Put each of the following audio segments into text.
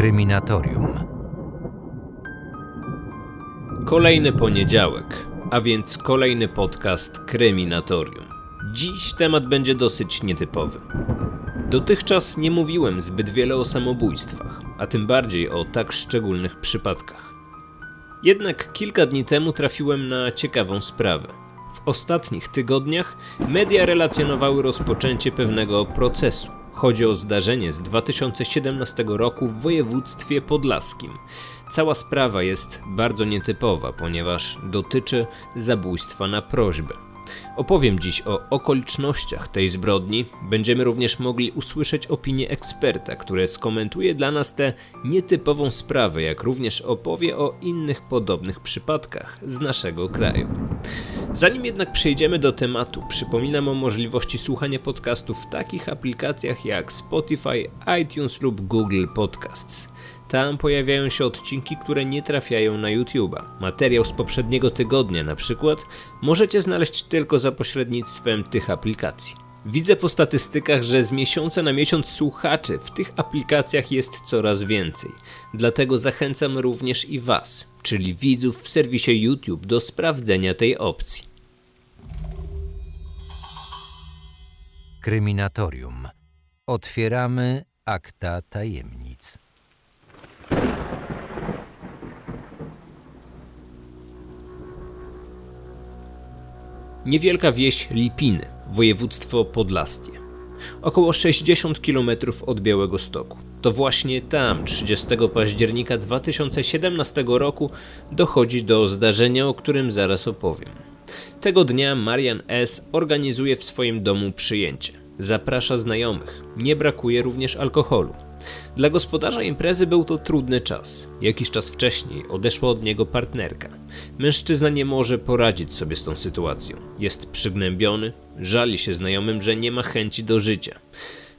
Kryminatorium. Kolejny poniedziałek, a więc kolejny podcast Kryminatorium. Dziś temat będzie dosyć nietypowy. Dotychczas nie mówiłem zbyt wiele o samobójstwach, a tym bardziej o tak szczególnych przypadkach. Jednak kilka dni temu trafiłem na ciekawą sprawę. W ostatnich tygodniach media relacjonowały rozpoczęcie pewnego procesu. Chodzi o zdarzenie z 2017 roku w województwie podlaskim. Cała sprawa jest bardzo nietypowa, ponieważ dotyczy zabójstwa na prośbę. Opowiem dziś o okolicznościach tej zbrodni. Będziemy również mogli usłyszeć opinię eksperta, który skomentuje dla nas tę nietypową sprawę, jak również opowie o innych podobnych przypadkach z naszego kraju. Zanim jednak przejdziemy do tematu, przypominam o możliwości słuchania podcastów w takich aplikacjach jak Spotify, iTunes lub Google Podcasts. Tam pojawiają się odcinki, które nie trafiają na YouTube'a. Materiał z poprzedniego tygodnia na przykład możecie znaleźć tylko za pośrednictwem tych aplikacji. Widzę po statystykach, że z miesiąca na miesiąc słuchaczy w tych aplikacjach jest coraz więcej. Dlatego zachęcam również i Was, czyli widzów w serwisie YouTube, do sprawdzenia tej opcji. Kryminatorium. Otwieramy akta tajemnic. Niewielka wieś Lipiny, województwo podlaskie. Około 60 km od Białego Stoku. To właśnie tam 30 października 2017 roku dochodzi do zdarzenia, o którym zaraz opowiem. Tego dnia Marian S. organizuje w swoim domu przyjęcie. Zaprasza znajomych. Nie brakuje również alkoholu. Dla gospodarza imprezy był to trudny czas. Jakiś czas wcześniej odeszła od niego partnerka. Mężczyzna nie może poradzić sobie z tą sytuacją. Jest przygnębiony, żali się znajomym, że nie ma chęci do życia.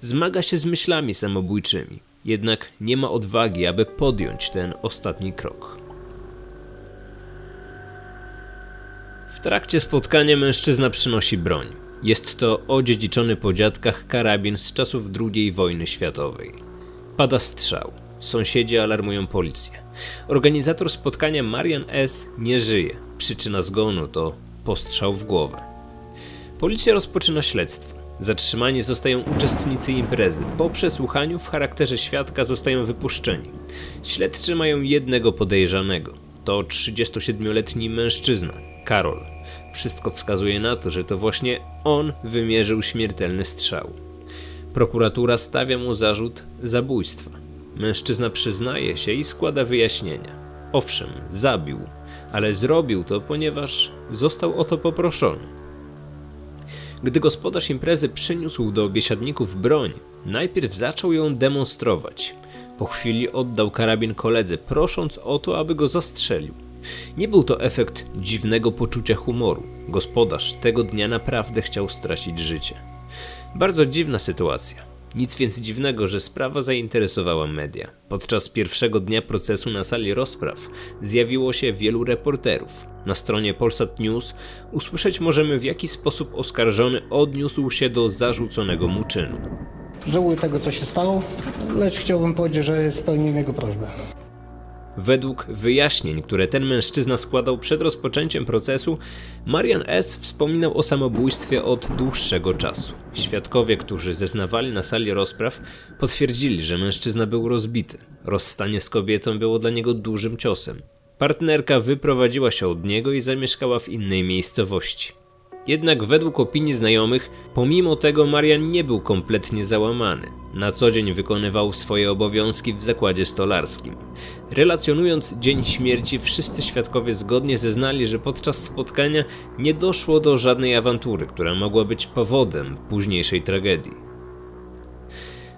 Zmaga się z myślami samobójczymi, jednak nie ma odwagi, aby podjąć ten ostatni krok. W trakcie spotkania mężczyzna przynosi broń. Jest to odziedziczony po dziadkach karabin z czasów II wojny światowej. Pada strzał. Sąsiedzi alarmują policję. Organizator spotkania Marian S. nie żyje. Przyczyna zgonu to postrzał w głowę. Policja rozpoczyna śledztwo. Zatrzymani zostają uczestnicy imprezy. Po przesłuchaniu w charakterze świadka zostają wypuszczeni. Śledczy mają jednego podejrzanego. To 37-letni mężczyzna, Karol. Wszystko wskazuje na to, że to właśnie on wymierzył śmiertelny strzał. Prokuratura stawia mu zarzut zabójstwa. Mężczyzna przyznaje się i składa wyjaśnienia. Owszem, zabił, ale zrobił to, ponieważ został o to poproszony. Gdy gospodarz imprezy przyniósł do biesiadników broń, najpierw zaczął ją demonstrować. Po chwili oddał karabin koledze, prosząc o to, aby go zastrzelił. Nie był to efekt dziwnego poczucia humoru. Gospodarz tego dnia naprawdę chciał stracić życie. Bardzo dziwna sytuacja. Nic więc dziwnego, że sprawa zainteresowała media. Podczas pierwszego dnia procesu na sali rozpraw zjawiło się wielu reporterów. Na stronie Polsat News usłyszeć możemy w jaki sposób oskarżony odniósł się do zarzuconego mu czynu. Żałuję tego, co się stało, lecz chciałbym powiedzieć, że spełniłem jego prośbę. Według wyjaśnień, które ten mężczyzna składał przed rozpoczęciem procesu, Marian S. wspominał o samobójstwie od dłuższego czasu. Świadkowie, którzy zeznawali na sali rozpraw, potwierdzili, że mężczyzna był rozbity. Rozstanie z kobietą było dla niego dużym ciosem. Partnerka wyprowadziła się od niego i zamieszkała w innej miejscowości. Jednak według opinii znajomych, pomimo tego Marian nie był kompletnie załamany. Na co dzień wykonywał swoje obowiązki w zakładzie stolarskim. Relacjonując dzień śmierci, wszyscy świadkowie zgodnie zeznali, że podczas spotkania nie doszło do żadnej awantury, która mogła być powodem późniejszej tragedii.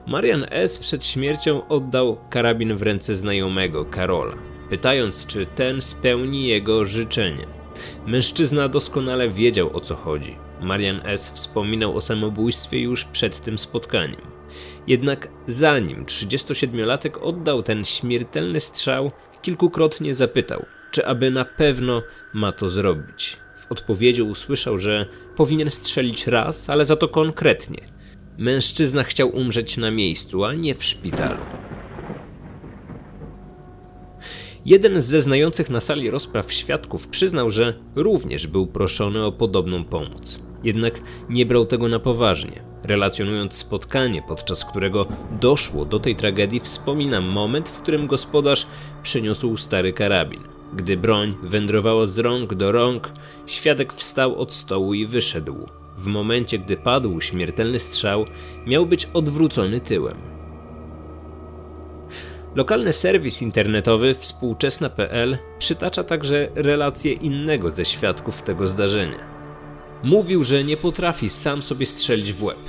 Marian S. przed śmiercią oddał karabin w ręce znajomego, Karola, pytając, czy ten spełni jego życzenie. Mężczyzna doskonale wiedział o co chodzi. Marian S. wspominał o samobójstwie już przed tym spotkaniem. Jednak zanim 37-latek oddał ten śmiertelny strzał, kilkukrotnie zapytał, czy aby na pewno ma to zrobić. W odpowiedzi usłyszał, że powinien strzelić raz, ale za to konkretnie. Mężczyzna chciał umrzeć na miejscu, a nie w szpitalu. Jeden z zeznających na sali rozpraw świadków przyznał, że również był proszony o podobną pomoc. Jednak nie brał tego na poważnie. Relacjonując spotkanie, podczas którego doszło do tej tragedii, wspomina moment, w którym gospodarz przyniósł stary karabin. Gdy broń wędrowała z rąk do rąk, świadek wstał od stołu i wyszedł. W momencie, gdy padł śmiertelny strzał, miał być odwrócony tyłem. Lokalny serwis internetowy współczesna.pl przytacza także relację innego ze świadków tego zdarzenia. Mówił, że nie potrafi sam sobie strzelić w łeb.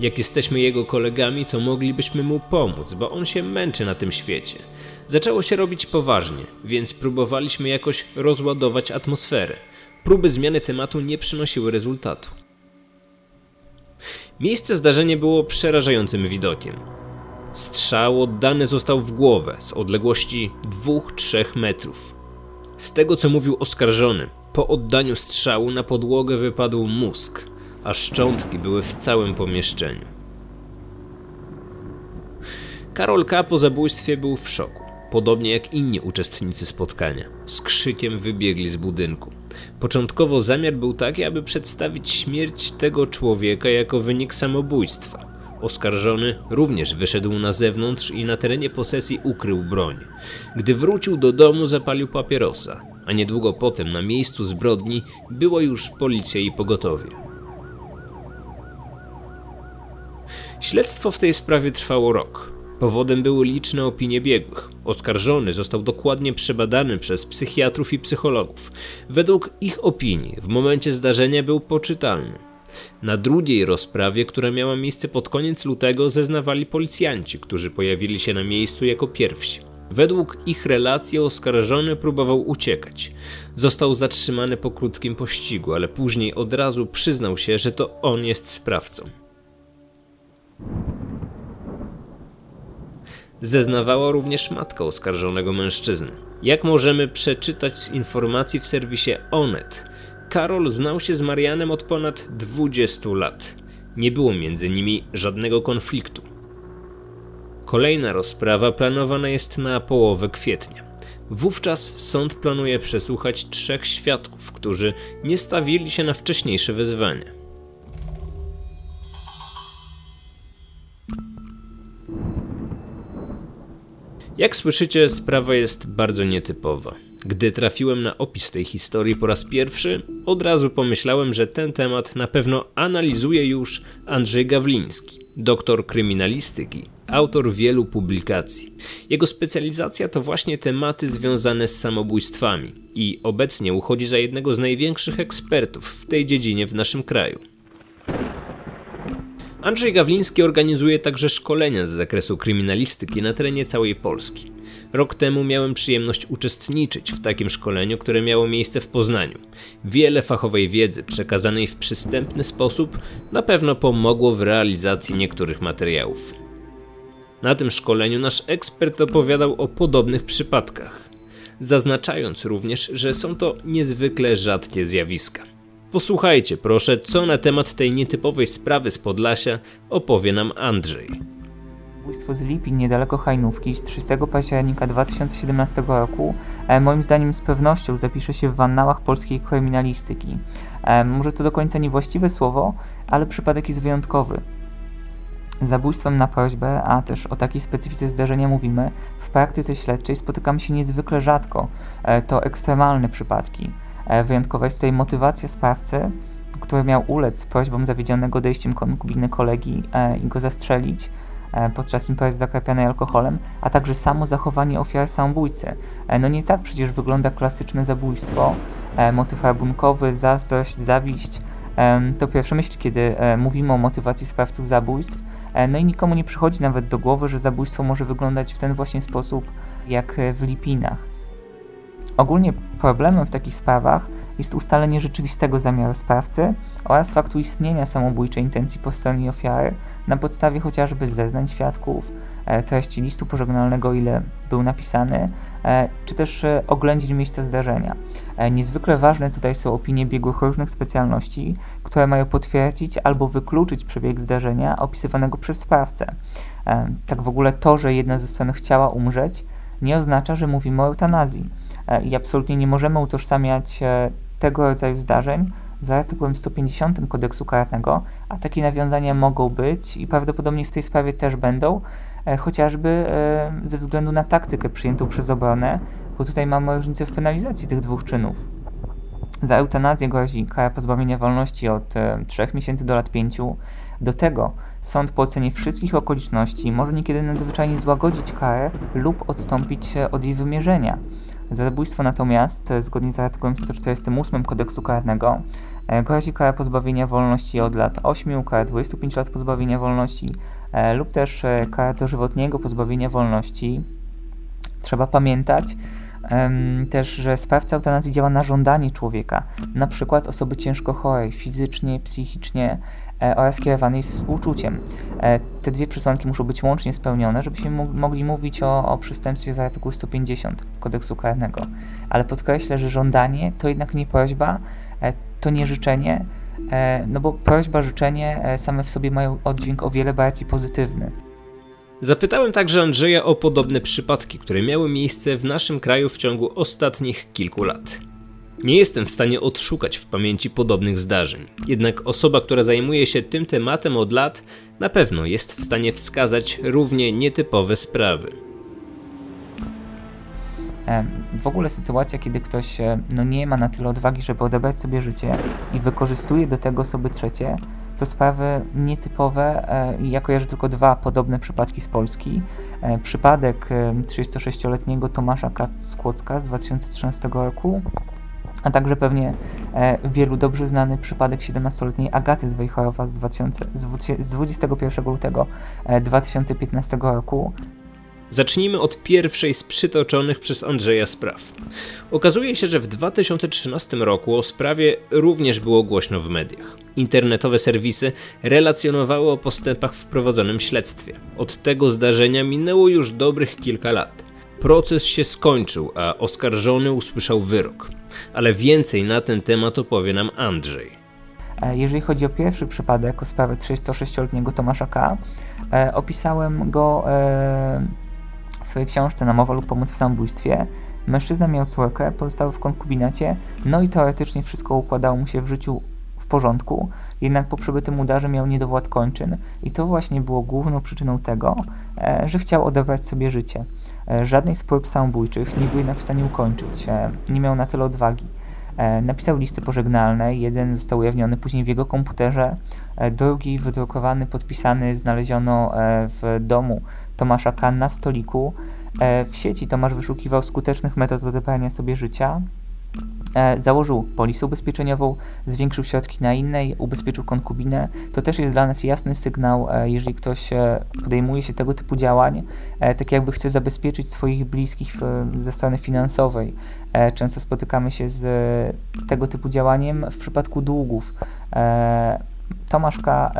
Jak jesteśmy jego kolegami, to moglibyśmy mu pomóc, bo on się męczy na tym świecie. Zaczęło się robić poważnie, więc próbowaliśmy jakoś rozładować atmosferę. Próby zmiany tematu nie przynosiły rezultatu. Miejsce zdarzenia było przerażającym widokiem. Strzał oddany został w głowę z odległości 2-3 metrów. Z tego co mówił oskarżony, po oddaniu strzału na podłogę wypadł mózg, a szczątki były w całym pomieszczeniu. Karol K. po zabójstwie był w szoku, podobnie jak inni uczestnicy spotkania. Z krzykiem wybiegli z budynku. Początkowo zamiar był taki, aby przedstawić śmierć tego człowieka jako wynik samobójstwa. Oskarżony również wyszedł na zewnątrz i na terenie posesji ukrył broń. Gdy wrócił do domu, zapalił papierosa, a niedługo potem na miejscu zbrodni była już policja i pogotowie. Śledztwo w tej sprawie trwało rok. Powodem były liczne opinie biegłych. Oskarżony został dokładnie przebadany przez psychiatrów i psychologów. Według ich opinii w momencie zdarzenia był poczytalny. Na drugiej rozprawie, która miała miejsce pod koniec lutego, zeznawali policjanci, którzy pojawili się na miejscu jako pierwsi. Według ich relacji oskarżony próbował uciekać. Został zatrzymany po krótkim pościgu, ale później od razu przyznał się, że to on jest sprawcą. Zeznawała również matka oskarżonego mężczyzny. Jak możemy przeczytać z informacji w serwisie Onet, Karol znał się z Marianem od ponad 20 lat. Nie było między nimi żadnego konfliktu. Kolejna rozprawa planowana jest na połowę kwietnia. Wówczas sąd planuje przesłuchać trzech świadków, którzy nie stawili się na wcześniejsze wezwanie. Jak słyszycie, sprawa jest bardzo nietypowa. Gdy trafiłem na opis tej historii po raz pierwszy, od razu pomyślałem, że ten temat na pewno analizuje już Andrzej Gawliński, doktor kryminalistyki, autor wielu publikacji. Jego specjalizacja to właśnie tematy związane z samobójstwami i obecnie uchodzi za jednego z największych ekspertów w tej dziedzinie w naszym kraju. Andrzej Gawliński organizuje także szkolenia z zakresu kryminalistyki na terenie całej Polski. Rok temu miałem przyjemność uczestniczyć w takim szkoleniu, które miało miejsce w Poznaniu. Wiele fachowej wiedzy przekazanej w przystępny sposób na pewno pomogło w realizacji niektórych materiałów. Na tym szkoleniu nasz ekspert opowiadał o podobnych przypadkach, zaznaczając również, że są to niezwykle rzadkie zjawiska. Posłuchajcie proszę, co na temat tej nietypowej sprawy z Podlasia opowie nam Andrzej. Zabójstwo z Lipin niedaleko Hajnówki z 30 października 2017 roku e, moim zdaniem z pewnością zapisze się w annałach polskiej kryminalistyki. E, może to do końca niewłaściwe słowo, ale przypadek jest wyjątkowy. Zabójstwem na prośbę, a też o takiej specyfice zdarzenia mówimy, w praktyce śledczej spotykamy się niezwykle rzadko. E, to ekstremalne przypadki. E, wyjątkowa jest tutaj motywacja sprawcy, który miał ulec prośbom zawiedzionego odejściem konkubiny kolegi e, i go zastrzelić podczas imprezy zakrapianej alkoholem, a także samo zachowanie ofiary samobójcy. No nie tak przecież wygląda klasyczne zabójstwo. Motyw rabunkowy, zazdrość, zawiść to pierwsza myśl, kiedy mówimy o motywacji sprawców zabójstw. No i nikomu nie przychodzi nawet do głowy, że zabójstwo może wyglądać w ten właśnie sposób jak w Lipinach. Ogólnie problemem w takich sprawach jest ustalenie rzeczywistego zamiaru sprawcy oraz faktu istnienia samobójczej intencji po stronie ofiary na podstawie chociażby zeznań świadków, e, treści listu pożegnalnego, ile był napisany, e, czy też e, oględzin miejsca zdarzenia. Niezwykle ważne tutaj są opinie biegłych różnych specjalności, które mają potwierdzić albo wykluczyć przebieg zdarzenia opisywanego przez sprawcę. Tak w ogóle to, że jedna ze stron chciała umrzeć, nie oznacza, że mówimy o eutanazji. E, I absolutnie nie możemy utożsamiać e, tego rodzaju zdarzeń z artykułem 150 kodeksu karnego, a takie nawiązania mogą być i prawdopodobnie w tej sprawie też będą, e, chociażby ze względu na taktykę przyjętą przez obronę, bo tutaj mamy różnicę w penalizacji tych dwóch czynów. Za eutanazję grozi kara pozbawienia wolności od 3 miesięcy do lat 5. Do tego sąd po ocenie wszystkich okoliczności może niekiedy nadzwyczajnie złagodzić karę lub odstąpić od jej wymierzenia. Za zabójstwo natomiast, e, zgodnie z artykułem 148 kodeksu karnego, e, grozi kara pozbawienia wolności od lat 8, kara 25 lat pozbawienia wolności e, lub też kara dożywotniego pozbawienia wolności. Trzeba pamiętać, też, że sprawca eutanazji działa na żądanie człowieka, na przykład osoby ciężko chorej fizycznie, psychicznie e, oraz kierowanej z współczuciem. E, te dwie przesłanki muszą być łącznie spełnione, żebyśmy mogli mówić o, o przestępstwie z artykułu 150 kodeksu karnego. Ale podkreślę, że żądanie to jednak nie prośba, e, to nie życzenie, no bo prośba, życzenie same w sobie mają oddźwięk o wiele bardziej pozytywny. Zapytałem także Andrzeja o podobne przypadki, które miały miejsce w naszym kraju w ciągu ostatnich kilku lat. Nie jestem w stanie odszukać w pamięci podobnych zdarzeń, jednak osoba, która zajmuje się tym tematem od lat, na pewno jest w stanie wskazać równie nietypowe sprawy. W ogóle sytuacja, kiedy ktoś e, no, nie ma na tyle odwagi, żeby odebrać sobie życie i wykorzystuje do tego osoby trzecie, to sprawy nietypowe. E, ja kojarzę tylko dwa podobne przypadki z Polski. E, przypadek 36-letniego Tomasza Skłocka z 2013 roku, a także pewnie wielu dobrze znany przypadek 17-letniej Agaty z Wejherowa z, 2000, z 21 lutego 2015 roku. Zacznijmy od pierwszej z przytoczonych przez Andrzeja spraw. Okazuje się, że w 2013 roku o sprawie również było głośno w mediach. Internetowe serwisy relacjonowały o postępach w prowadzonym śledztwie. Od tego zdarzenia minęło już dobrych kilka lat. Proces się skończył, a oskarżony usłyszał wyrok. Ale więcej na ten temat opowie nam Andrzej. E, jeżeli chodzi o pierwszy przypadek, o sprawę 36-letniego Tomasza K., e, opisałem go e, w swojej książce Namowa lub pomoc w samobójstwie mężczyzna miał córkę, pozostał w konkubinacie, no i teoretycznie wszystko układało mu się w życiu w porządku, jednak po przebytym udarze miał niedowład kończyn i to właśnie było główną przyczyną tego, e, że chciał odebrać sobie życie. E, żadnej z prób samobójczych nie był jednak w stanie ukończyć, e, nie miał na tyle odwagi. Napisał listy pożegnalne, jeden został ujawniony później w jego komputerze, drugi wydrukowany, podpisany znaleziono w domu Tomasza K. na stoliku. E, w sieci Tomasz wyszukiwał skutecznych metod odebrania sobie życia. E, założył polisę ubezpieczeniową, zwiększył środki na innej, ubezpieczył konkubinę. To też jest dla nas jasny sygnał, e, jeżeli ktoś podejmuje się tego typu działań, tak jakby chce zabezpieczyć swoich bliskich ze strony finansowej. Często spotykamy się z tego typu działaniem w przypadku długów. Tomasz K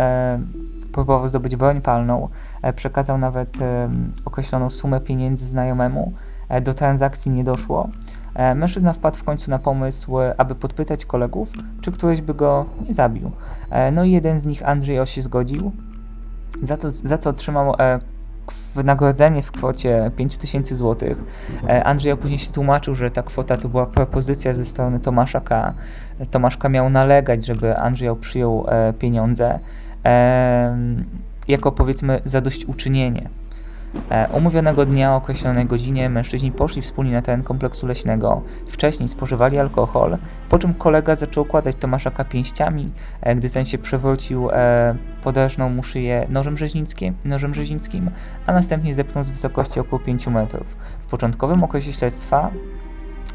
próbował zdobyć broń palną, e, przekazał nawet określoną sumę pieniędzy znajomemu, e, do transakcji nie doszło. E, mężczyzna wpadł w końcu na pomysł, aby podpytać kolegów, czy któryś by go nie zabił. No i jeden z nich, Andrzej się zgodził, za, to, za co otrzymał wynagrodzenie w kwocie 5000 zł. Andrzej później się tłumaczył, że ta kwota to była propozycja ze strony Tomasza K. Miał nalegać, żeby Andrzej przyjął pieniądze jako powiedzmy zadośćuczynienie. E, umówionego dnia o określonej godzinie mężczyźni poszli wspólnie na teren kompleksu leśnego. Wcześniej spożywali alkohol, po czym kolega zaczął okładać Tomasza pięściami. E, gdy ten się przewrócił, e, poderżnął mu szyję nożem rzeźnickim, nożem rzeźnickim, a następnie zepchnął z wysokości około 5 metrów. W początkowym okresie śledztwa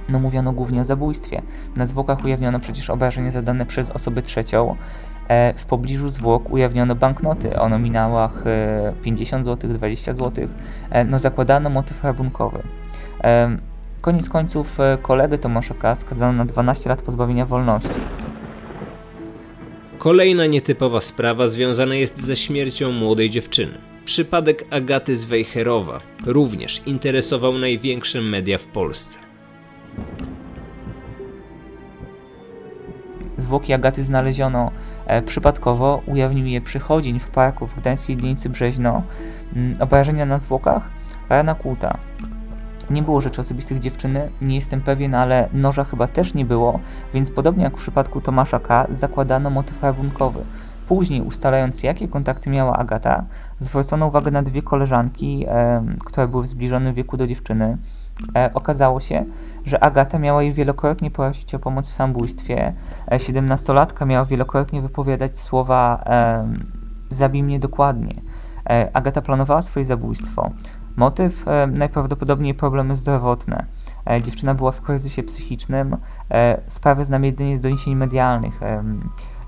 no mówiono głównie o zabójstwie. Na zwłokach ujawniono przecież obrażenia zadane przez osobę trzecią. E, w pobliżu zwłok ujawniono banknoty o nominałach 50 zł, 20 zł. No zakładano motyw rabunkowy. E, koniec końców e, kolegę Tomasza K. skazano na 12 lat pozbawienia wolności. Kolejna nietypowa sprawa związana jest ze śmiercią młodej dziewczyny. Przypadek Agaty z również interesował największe media w Polsce. Zwłoki Agaty znaleziono e, przypadkowo, ujawnił je przychodzień w parku w gdańskiej dzielnicy Brzeźno. Mm, obrażenia na zwłokach, rana kłuta. Nie było rzeczy osobistych dziewczyny, nie jestem pewien, ale noża chyba też nie było, więc podobnie jak w przypadku Tomasza K., zakładano motyw rabunkowy. Później, ustalając jakie kontakty miała Agata, zwrócono uwagę na dwie koleżanki, e, które były w zbliżonym wieku do dziewczyny. E, okazało się, że Agata miała jej wielokrotnie prosić o pomoc w samobójstwie. E, 17-latka miała wielokrotnie wypowiadać słowa e, zabij mnie dokładnie. E, Agata planowała swoje zabójstwo. Motyw e, najprawdopodobniej problemy zdrowotne. E, dziewczyna była w kryzysie psychicznym. E, sprawę znam jedynie z doniesień medialnych. E,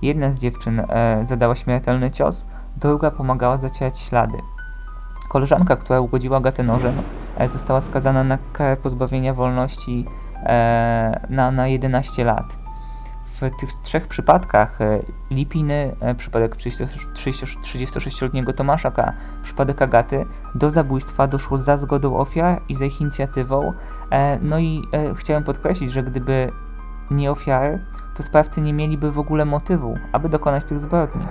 jedna z dziewczyn e, zadała śmiertelny cios, druga pomagała zacierać ślady. Koleżanka, która ugodziła Agatę nożem, e, została skazana na karę pozbawienia wolności e, na, na 11 lat. W tych trzech przypadkach e, Lipiny, przypadek 30 30 36-letniego Tomasza K., przypadek Agaty, do zabójstwa doszło za zgodą ofiar i za ich inicjatywą. No i chciałem podkreślić, że gdyby nie ofiary, to sprawcy nie mieliby w ogóle motywu, aby dokonać tych zbrodni.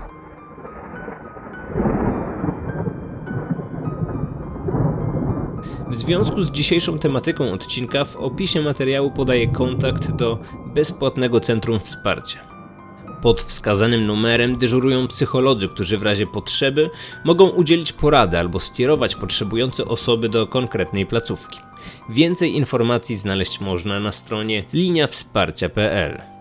W związku z dzisiejszą tematyką odcinka w opisie materiału podaję kontakt do bezpłatnego centrum wsparcia. Pod wskazanym numerem dyżurują psycholodzy, którzy w razie potrzeby mogą udzielić porady albo skierować potrzebujące osoby do konkretnej placówki. Więcej informacji znaleźć można na stronie liniawsparcia.pl.